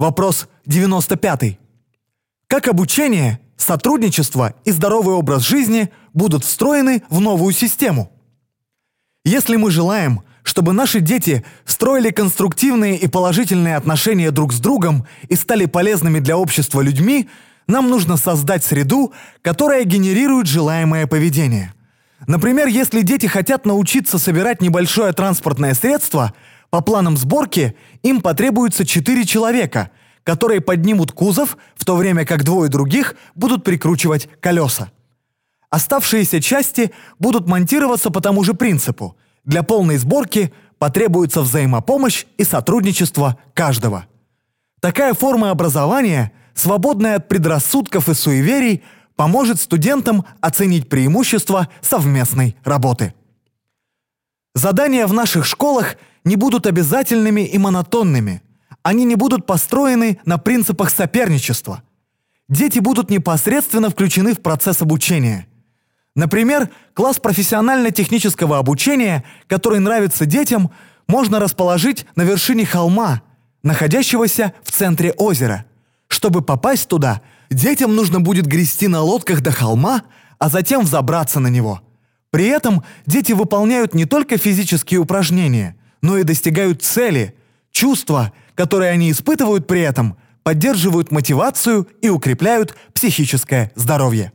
Вопрос 95. Как обучение, сотрудничество и здоровый образ жизни будут встроены в новую систему? Если мы желаем, чтобы наши дети строили конструктивные и положительные отношения друг с другом и стали полезными для общества людьми, нам нужно создать среду, которая генерирует желаемое поведение. Например, если дети хотят научиться собирать небольшое транспортное средство – по планам сборки им потребуется 4 человека, которые поднимут кузов, в то время как двое других будут прикручивать колеса. Оставшиеся части будут монтироваться по тому же принципу. Для полной сборки потребуется взаимопомощь и сотрудничество каждого. Такая форма образования, свободная от предрассудков и суеверий, поможет студентам оценить преимущества совместной работы. Задания в наших школах – не будут обязательными и монотонными. Они не будут построены на принципах соперничества. Дети будут непосредственно включены в процесс обучения. Например, класс профессионально-технического обучения, который нравится детям, можно расположить на вершине холма, находящегося в центре озера. Чтобы попасть туда, детям нужно будет грести на лодках до холма, а затем взобраться на него. При этом дети выполняют не только физические упражнения – но и достигают цели. Чувства, которые они испытывают при этом, поддерживают мотивацию и укрепляют психическое здоровье.